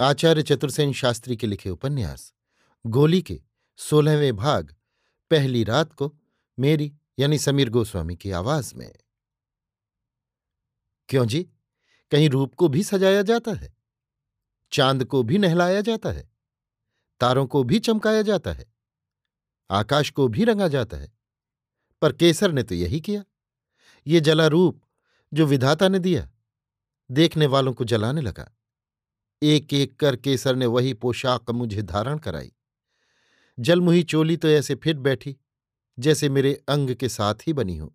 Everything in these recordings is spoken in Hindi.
आचार्य चतुर्सेन शास्त्री के लिखे उपन्यास, गोली के सोलहवें भाग, पहली रात को मेरी यानी समीर गोस्वामी की आवाज़ में। क्यों जी? कहीं रूप को भी सजाया जाता है, चाँद को भी नहलाया जाता है, तारों को भी चमकाया जाता है, आकाश को भी रंगा जाता है, पर केसर ने तो यही किया। ये जला रूप जो विधाता ने दिया, देखने वालों को जलाने लगा। एक एक कर केसर ने वही पोशाक मुझे धारण कराई। जलमुही चोली तो ऐसे फिट बैठी, जैसे मेरे अंग के साथ ही बनी हो।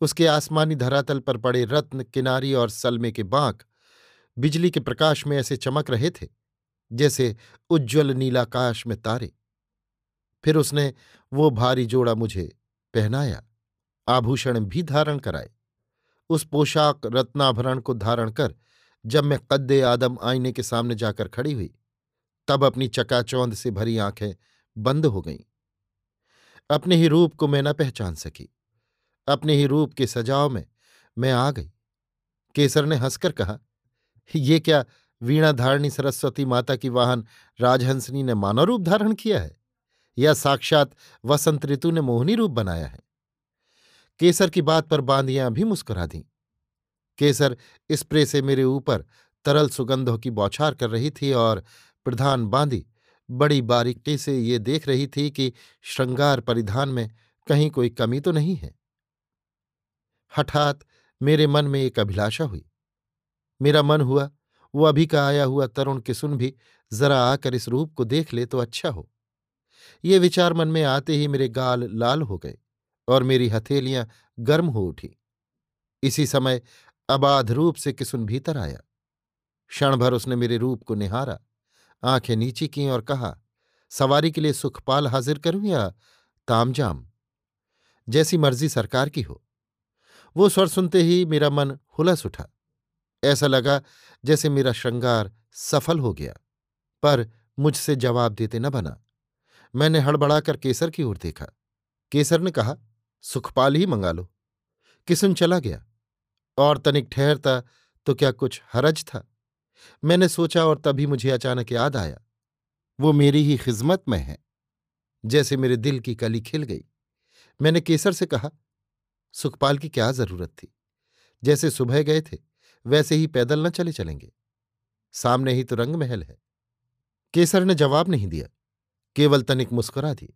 उसके आसमानी धरातल पर पड़े रत्न, किनारी और सलमे के बांक बिजली के प्रकाश में ऐसे चमक रहे थे, जैसे उज्ज्वल नीलाकाश में तारे। फिर उसने वो भारी जोड़ा मुझे पहनाया, आभूषण भी धारण कराए। उस पोशाक रत्नाभरण को धारण कर जब मैं कद्दे आदम आईने के सामने जाकर खड़ी हुई, तब अपनी चकाचौंध से भरी आँखें बंद हो गईं। अपने ही रूप को मैं न पहचान सकी। अपने ही रूप के सजाव में मैं आ गई। केसर ने हंसकर कहा, ये क्या वीणा धारणी सरस्वती माता की वाहन राजहंसनी ने मानव रूप धारण किया है? या साक्षात वसंत ऋतु ने मोहनी रूप बनाया है? केसर की बात पर बांदियाँ भी मुस्कुरा दीं। केसर स्प्रे से मेरे ऊपर तरल सुगंधों की बौछार कर रही थी और प्रधान बांदी बड़ी बारीकी से ये देख रही थी कि श्रृंगार परिधान में कहीं कोई कमी तो नहीं है। हठात मेरे मन में एक अभिलाषा हुई। मेरा मन हुआ, वो अभी का आया हुआ तरुण किसुन भी जरा आकर इस रूप को देख ले तो अच्छा हो। ये विचार मन में आते ही मेरे गाल लाल हो गए और मेरी हथेलियाँ गर्म हो उठी। इसी समय अबाध रूप से किसुन भीतर आया। क्षण भर उसने मेरे रूप को निहारा, आँखें नीची की और कहा, सवारी के लिए सुखपाल हाजिर करूँ या तामजाम जैसी मर्ज़ी सरकार की हो। वो स्वर सुनते ही मेरा मन हुलस उठा। ऐसा लगा जैसे मेरा श्रृंगार सफल हो गया, पर मुझसे जवाब देते न बना। मैंने हड़बड़ाकर केसर की ओर देखा। केसर ने कहा, सुखपाल ही मंगा लो। किसुन चला गया? और तनिक ठहरता तो क्या कुछ हरज था? मैंने सोचा और तभी मुझे अचानक याद आया, वो मेरी ही खिदमत में है, जैसे मेरे दिल की कली खिल गई। मैंने केसर से कहा, सुखपाल की क्या ज़रूरत थी? जैसे सुबह गए थे, वैसे ही पैदल न चले चलेंगे। सामने ही तो रंग महल है। केसर ने जवाब नहीं दिया, केवल तनिक मुस्कुरा दी,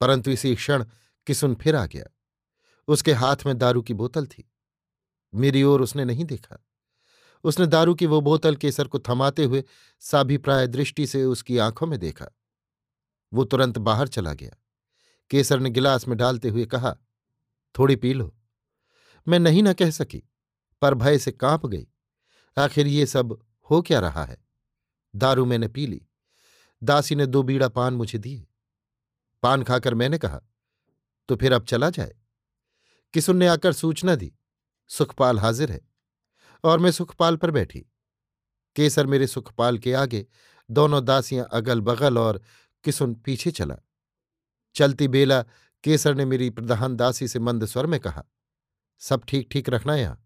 परंतु इसी क्षण किसुन फिर आ गया। उसके हाथ में दारू की बोतल थी। मेरी ओर उसने नहीं देखा। उसने दारू की वो बोतल केसर को थमाते हुए साभिप्राय दृष्टि से उसकी आँखों में देखा। वो तुरंत बाहर चला गया। केसर ने गिलास में डालते हुए कहा, थोड़ी पी लो। मैं नहीं न कह सकी, पर भय से काँप गई। आखिर ये सब हो क्या रहा है? दारू मैंने पी ली। दासी ने दो बीड़ा पान मुझे दिए। पान खाकर मैंने कहा तो फिर अब चला जाए? किसुन ने आकर सूचना दी सुखपाल हाजिर है और मैं सुखपाल पर बैठी। केसर मेरे सुखपाल के आगे दोनों दासियाँ अगल बगल और किसुन पीछे चला। चलती बेला केसर ने मेरी प्रधान दासी से मंद स्वर में कहा, सब ठीक ठीक रखना यहाँ?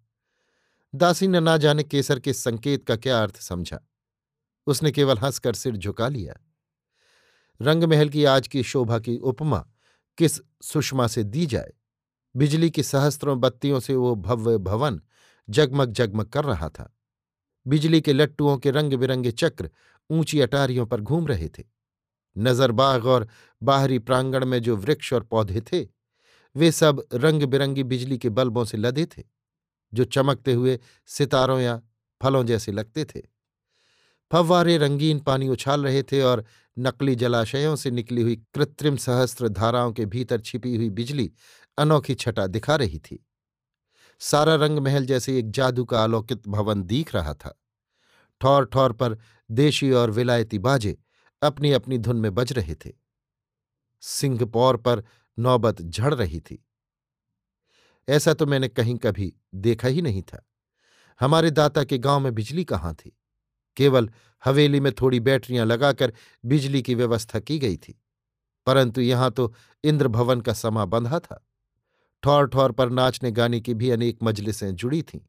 दासी ने ना जाने केसर के संकेत का क्या अर्थ समझा। उसने केवल हंसकर सिर झुका लिया। रंगमहल की आज की शोभा की उपमा किस सुषमा से दी जाए? बिजली की सहस्त्रों बत्तियों से वो भव्य भवन जगमग जगमग कर रहा था। बिजली के लट्टुओं के रंग बिरंगे चक्र ऊँची अटारियों पर घूम रहे थे। नजरबाग और बाहरी प्रांगण में जो वृक्ष और पौधे थे, वे सब रंग बिरंगी बिजली के बल्बों से लदे थे, जो चमकते हुए सितारों या फलों जैसे लगते थे। फव्वारे रंगीन पानी उछाल रहे थे और नकली जलाशयों से निकली हुई कृत्रिम सहस्त्र धाराओं के भीतर छिपी हुई बिजली अनोखी छटा दिखा रही थी। सारा रंग महल जैसे एक जादू का अलौकित भवन दिख रहा था। ठौर ठौर पर देशी और विलायती बाजे अपनी अपनी धुन में बज रहे थे। सिंहपौर पर नौबत झड़ रही थी। ऐसा तो मैंने कहीं कभी देखा ही नहीं था। हमारे दाता के गाँव में बिजली कहाँ थी? केवल हवेली में थोड़ी बैटरियाँ लगाकर बिजली की व्यवस्था की गई थी। परंतु यहाँ तो इंद्र भवन का समा बंधा था। ठौर ठौर पर नाचने गाने की भी अनेक मजलिसें जुड़ी थीं,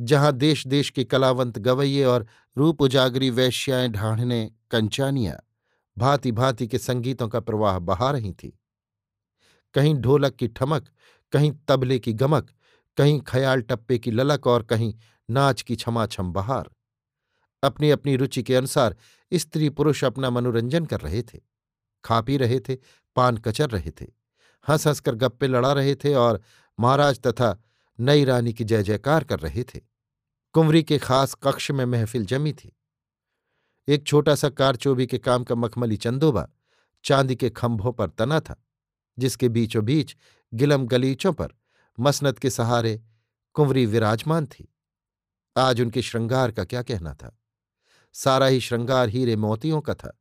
जहाँ देश देश के कलावंत गवैये और रूप उजागरी वैश्याएँ ढाढ़ने कंचानियाँ भांति भांति के संगीतों का प्रवाह बहा रही थी। कहीं ढोलक की ठमक, कहीं तबले की गमक, कहीं खयाल टप्पे की ललक और कहीं नाच की छमाछम बहार। अपनी अपनी रुचि के अनुसार स्त्री पुरुष अपना मनोरंजन कर रहे थे, खा पी रहे थे, पान कचर रहे थे। हंस हंसकर गप्पे लड़ा रहे थे और महाराज तथा नई रानी की जय जयकार कर रहे थे। कुंवरी के खास कक्ष में महफिल जमी थी। एक छोटा सा कारचोबी के काम का मखमली चंदोबा चांदी के खंभों पर तना था, जिसके बीचों बीच गिलम गलीचों पर मसनत के सहारे कुंवरी विराजमान थी। आज उनके श्रृंगार का क्या कहना था? सारा ही श्रृंगार हीरे मोतियों का था।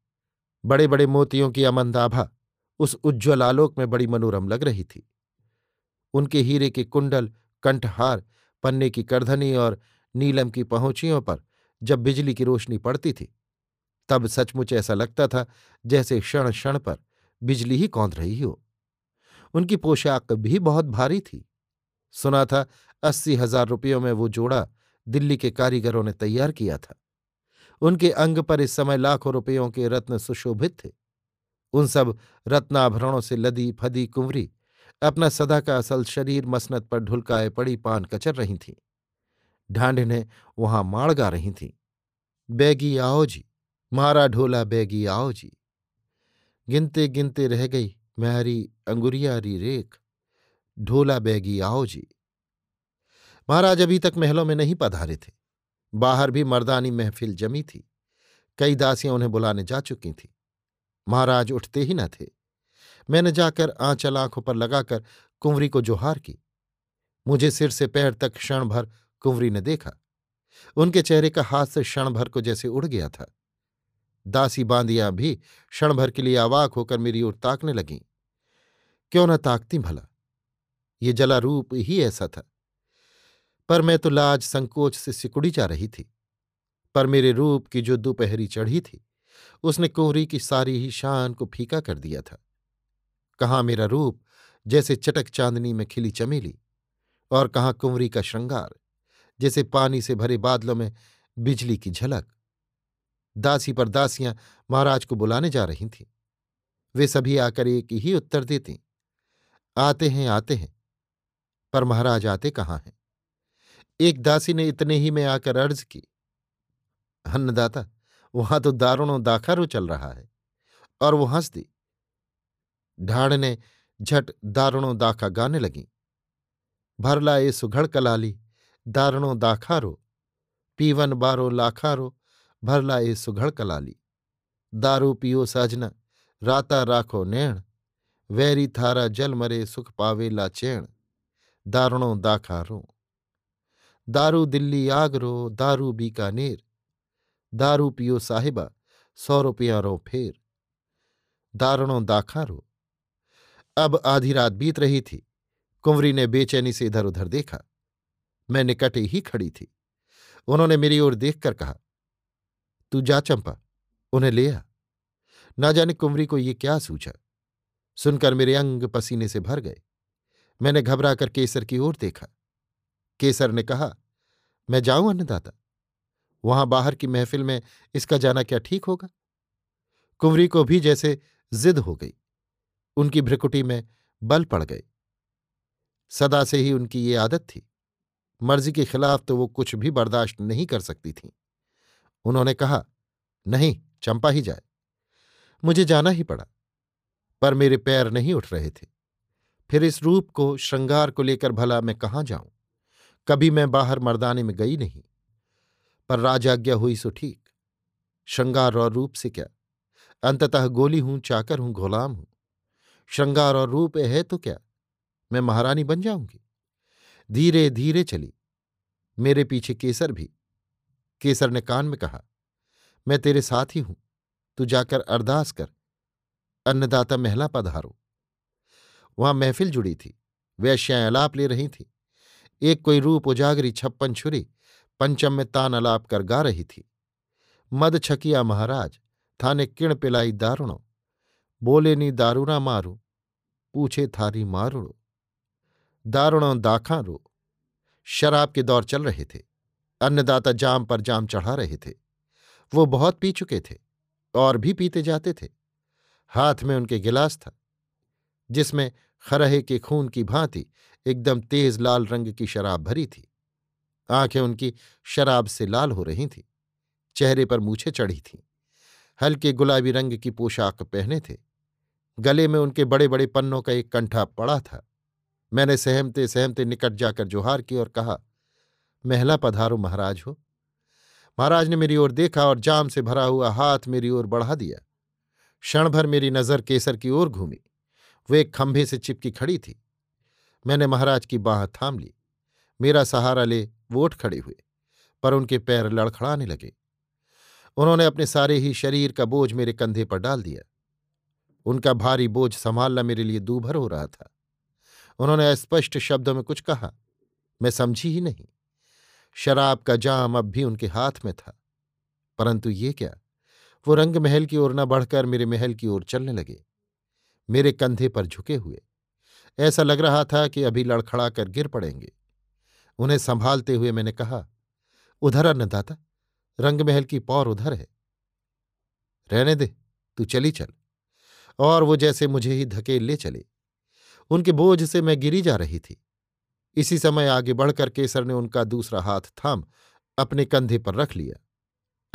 बड़े बड़े मोतियों की अमंदाभा उस उज्ज्वल आलोक में बड़ी मनोरम लग रही थी। उनके हीरे के कुंडल, कंठहार, पन्ने की करधनी और नीलम की पहुंचियों पर जब बिजली की रोशनी पड़ती थी, तब सचमुच ऐसा लगता था जैसे क्षण क्षण पर बिजली ही कौंध रही हो। उनकी पोशाक भी बहुत भारी थी। सुना था अस्सी हज़ार रुपयों में वो जोड़ा दिल्ली के कारीगरों ने तैयार किया था। उनके अंग पर इस समय लाखों रुपयों के रत्न सुशोभित थे। उन सब रत्नाभरणों से लदी फदी कुंवरी अपना सदा का असल शरीर मसनत पर ढुलकाए पड़ी पान कचर रही थीं। ढांढने वहाँ माड़ गा रही थीं। बैगी आओ जी, मारा ढोला बैगी आओ जी। गिनते गिनते रह गई मैरी अंगुरियारी रेख, ढोला बैगी आओ जी। महाराज अभी तक महलों में नहीं पधारे थे। बाहर भी मर्दानी महफिल जमी थी। कई दासियाँ उन्हें बुलाने जा चुकी थीं। महाराज उठते ही न थे। मैंने जाकर आंचल आँखों पर लगाकर कुंवरी को जोहार की। मुझे सिर से पैर तक क्षण भर कुंवरी ने देखा। उनके चेहरे का हाथ से क्षण भर को जैसे उड़ गया था। दासी बांदियाँ भी क्षण भर के लिए आवाक होकर मेरी ओर ताकने लगीं। क्यों न ताकती भला? ये जला रूप ही ऐसा था। पर मैं तो लाज संकोच से सिकुड़ी जा रही थी। पर मेरे रूप की जो दोपहरी चढ़ी थी उसने कुंवरी की सारी ही शान को फीका कर दिया था। कहाँ मेरा रूप जैसे चटक चांदनी में खिली चमेली और कहाँ कुंवरी का श्रृंगार जैसे पानी से भरे बादलों में बिजली की झलक। दासी पर दासियाँ महाराज को बुलाने जा रही थीं। वे सभी आकर एक ही उत्तर देती आते हैं आते हैं। पर महाराज आते कहाँ हैं? एक दासी ने इतने ही में आकर अर्ज़ की अन्नदाता वहाँ तो दारुणों दाखारू चल रहा है। और वो हंस दी ढाड़ ने झट दारुणों दाखा गाने लगी। भरला ए सुघड़ कलाली, दारुणों दाखारो। पीवन बारो लाखारो भरला ए सुघड़ कलाली। दारू पियो साजना, राता राखो नैण। वैरी थारा जल मरे सुख पावे लाचैण। दारुणों दाखारो। दारू दिल्ली आगरो, दारू बीकानेर दारू पियो साहिबा सौ रुपया रो फेर। दारणों दाखारो। अब आधी रात बीत रही थी। कुंवरी ने बेचैनी से इधर उधर देखा। मैं निकटे ही खड़ी थी। उन्होंने मेरी ओर देखकर कहा, तू जा चंपा, उन्हें ले आ। ना जाने कुंवरी को ये क्या सूझा। सुनकर मेरे अंग पसीने से भर गए। मैंने घबराकर केसर की ओर देखा। केसर ने कहा, मैं जाऊँ अन्नदाता? वहाँ बाहर की महफिल में इसका जाना क्या ठीक होगा? कुंवरी को भी जैसे जिद हो गई। उनकी भ्रिकुटी में बल पड़ गए। सदा से ही उनकी ये आदत थी। मर्ज़ी के खिलाफ तो वो कुछ भी बर्दाश्त नहीं कर सकती थी। उन्होंने कहा, नहीं, चंपा ही जाए। मुझे जाना ही पड़ा, पर मेरे पैर नहीं उठ रहे थे। फिर इस रूप को, श्रृंगार को लेकर भला मैं कहाँ जाऊँ? कभी मैं बाहर मर्दाने में गई नहीं। पर राजाज्ञा हुई सो ठीक। श्रृंगार और रूप से क्या? अंततः गोली हूँ, चाकर हूँ, गुलाम हूँ। श्रृंगार और रूप है तो क्या? मैं महारानी बन जाऊँगी। धीरे धीरे चली। मेरे पीछे केसर भी। केसर ने कान में कहा, मैं तेरे साथ ही। हूँ तू जाकर अरदास कर। अन्नदाता महला पधारो वहाँ महफिल जुड़ी थी। वैश्याएँ अलाप ले रही थी। एक कोई रूप उजागरी छप्पन छुरी पंचम में तान अलाप कर गा रही थी। मद छकिया महाराज, थाने किण पिलाई दारुणो। बोले नी दारूना मारू, पूछे थारी मारुणो दारुणो दाखा रो। शराब के दौर चल रहे थे। अन्नदाता जाम पर जाम चढ़ा रहे थे। वो बहुत पी चुके थे, और भी पीते जाते थे। हाथ में उनके गिलास था, जिसमें खरहे के खून की भांति एकदम तेज लाल रंग की शराब भरी थी। आँखें उनकी शराब से लाल हो रही थीं, चेहरे पर मूछे चढ़ी थीं। हल्के गुलाबी रंग की पोशाक पहने थे। गले में उनके बड़े बड़े पन्नों का एक कंठा पड़ा था। मैंने सहमते सहमते निकट जाकर जोहार की और कहा, महला पधारो महाराज हो। महाराज ने मेरी ओर देखा और जाम से भरा हुआ हाथ मेरी ओर बढ़ा दिया। क्षण भर मेरी नज़र केसर की ओर घूमी। वे एक खंभे से चिपकी खड़ी थी। मैंने महाराज की बाह थाम ली। मेरा सहारा ले वो उठ खड़े हुए, पर उनके पैर लड़खड़ाने लगे। उन्होंने अपने सारे ही शरीर का बोझ मेरे कंधे पर डाल दिया। उनका भारी बोझ संभालना मेरे लिए दूभर हो रहा था। उन्होंने अस्पष्ट शब्दों में कुछ कहा, मैं समझी ही नहीं। शराब का जाम अब भी उनके हाथ में था। परंतु ये क्या, वो रंग महल की ओर न बढ़कर मेरे महल की ओर चलने लगे। मेरे कंधे पर झुके हुए। ऐसा लग रहा था कि अभी लड़खड़ा कर गिर पड़ेंगे। उन्हें संभालते हुए मैंने कहा, उधर अन्नदाता रंगमहल की पौर उधर है। रहने दे, तू चली चल। और वो जैसे मुझे ही धकेल ले चले। उनके बोझ से मैं गिरी जा रही थी। इसी समय आगे बढ़कर केसर ने उनका दूसरा हाथ थाम, अपने कंधे पर रख लिया।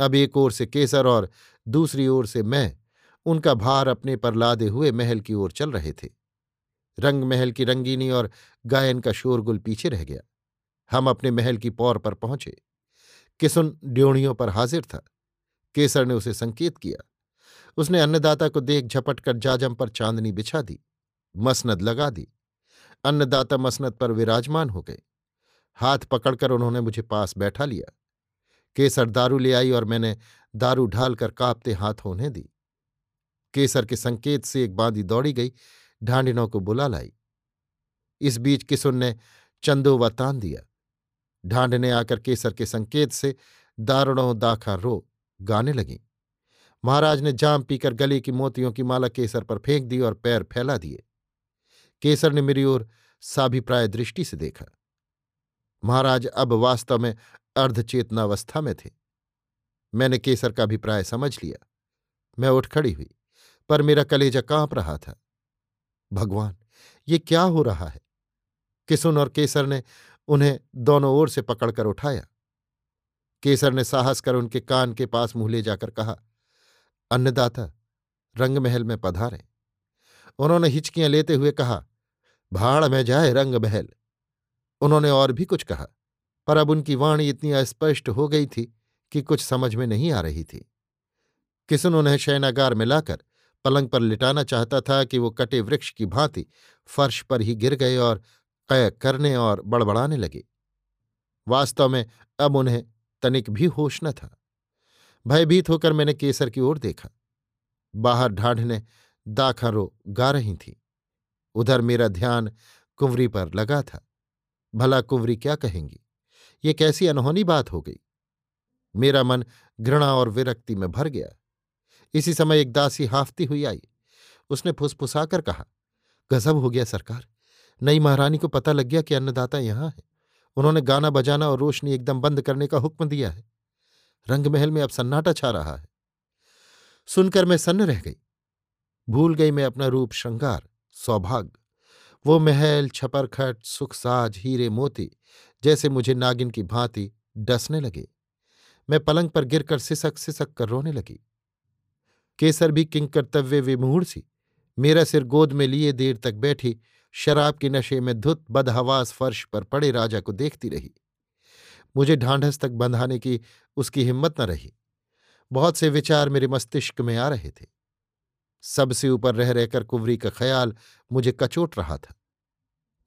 अब एक ओर से केसर और दूसरी ओर से मैं, उनका भार अपने पर लादे हुए महल की ओर चल रहे थे। रंग महल की रंगीनी और गायन का शोरगुल पीछे रह गया। हम अपने महल की पौर पर पहुँचे। किसुन ड्योणियों पर हाजिर था। केसर ने उसे संकेत किया। उसने अन्नदाता को देख झपट कर जाजम पर चांदनी बिछा दी, मसनद लगा दी। अन्नदाता मसनद पर विराजमान हो गए। हाथ पकड़कर उन्होंने मुझे पास बैठा लिया। केसर दारू ले आई और मैंने दारू ढालकर कांपते हाथ होने दी। केसर के संकेत से एक बांदी दौड़ी गई ढांडिनों को बुला लाई। इस बीच किसुन ने चंदोवा तान दिया। ढांड ने आकर केसर के संकेत से दारुणों दाखा रो गाने लगी। महाराज ने जाम पीकर गले की मोतियों की माला केसर पर फेंक दी और पैर फैला दिए। केसर ने मेरी ओर साभिप्राय दृष्टि से देखा। महाराज अब वास्तव में अर्धचेतनावस्था में थे। मैंने केसर का अभिप्राय समझ लिया। मैं उठ खड़ी हुई, पर मेरा कलेजा काँप रहा था। भगवान, ये क्या हो रहा है? किसुन और केसर ने उन्हें दोनों ओर से पकड़कर उठाया। केसर ने साहस कर उनके कान के पास मुँह ले जाकर कहा, अन्नदाता, रंगमहल में पधारे। उन्होंने हिचकियाँ लेते हुए कहा, भाड़ में जाए रंग महल उन्होंने और भी कुछ कहा, पर अब उनकी वाणी इतनी अस्पष्ट हो गई थी कि कुछ समझ में नहीं आ रही थी। किसन उन्हें शयनागार में लाकर पलंग पर लिटाना चाहता था कि वो कटे वृक्ष की भांति फर्श पर ही गिर गए और कै करने और बड़बड़ाने लगे। वास्तव में अब उन्हें तनिक भी होश न था। भयभीत होकर मैंने केसर की ओर देखा। बाहर ढाढ़ने दाखरो गा रही थी। उधर मेरा ध्यान कुंवरी पर लगा था। भला कुंवरी क्या कहेंगी? ये कैसी अनहोनी बात हो गई? मेरा मन घृणा और विरक्ति में भर गया। इसी समय एक दासी हाफती हुई आई। उसने फुसफुसाकर कहा, गजब हो गया सरकार। नई महारानी को पता लग गया कि अन्नदाता यहाँ है। उन्होंने गाना बजाना और रोशनी एकदम बंद करने का हुक्म दिया है। रंगमहल में अब सन्नाटा छा रहा है। सुनकर मैं सन्न रह गई। भूल गई मैं अपना रूप श्रृंगार, सौभाग्य। वो महल, छपरखट, सुखसाज, हीरे, मोती जैसे मुझे नागिन की भांति डसने लगे। मैं पलंग पर गिरकर सिसक सिसक कर रोने लगी। केसर भी किंग कर्तव्य विमूढ़ सी। मेरा सिर गोद में लिए देर तक बैठी शराब के नशे में धुत, बदहवास फर्श पर पड़े राजा को देखती रही। मुझे ढांढस तक बंधाने की उसकी हिम्मत न रही। बहुत से विचार मेरे मस्तिष्क में आ रहे थे। सबसे ऊपर रह रहकर कुंवरी का ख्याल मुझे कचोट रहा था।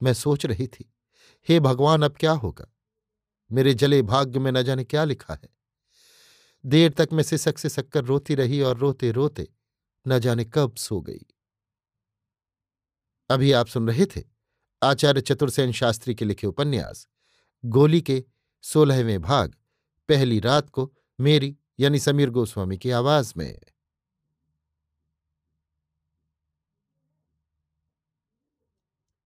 मैं सोच रही थी, हे भगवान, अब क्या होगा? मेरे जले भाग्य में न जाने क्या लिखा है? देर तक मैं सिसक सिसक कर रोती रही और रोते रोते न जाने कब सो गई। अभी आप सुन रहे थे आचार्य चतुर्सेन शास्त्री के लिखे उपन्यास, गोली के सोलहवें भाग, पहली रात को मेरी यानी समीर गोस्वामी की आवाज़ में।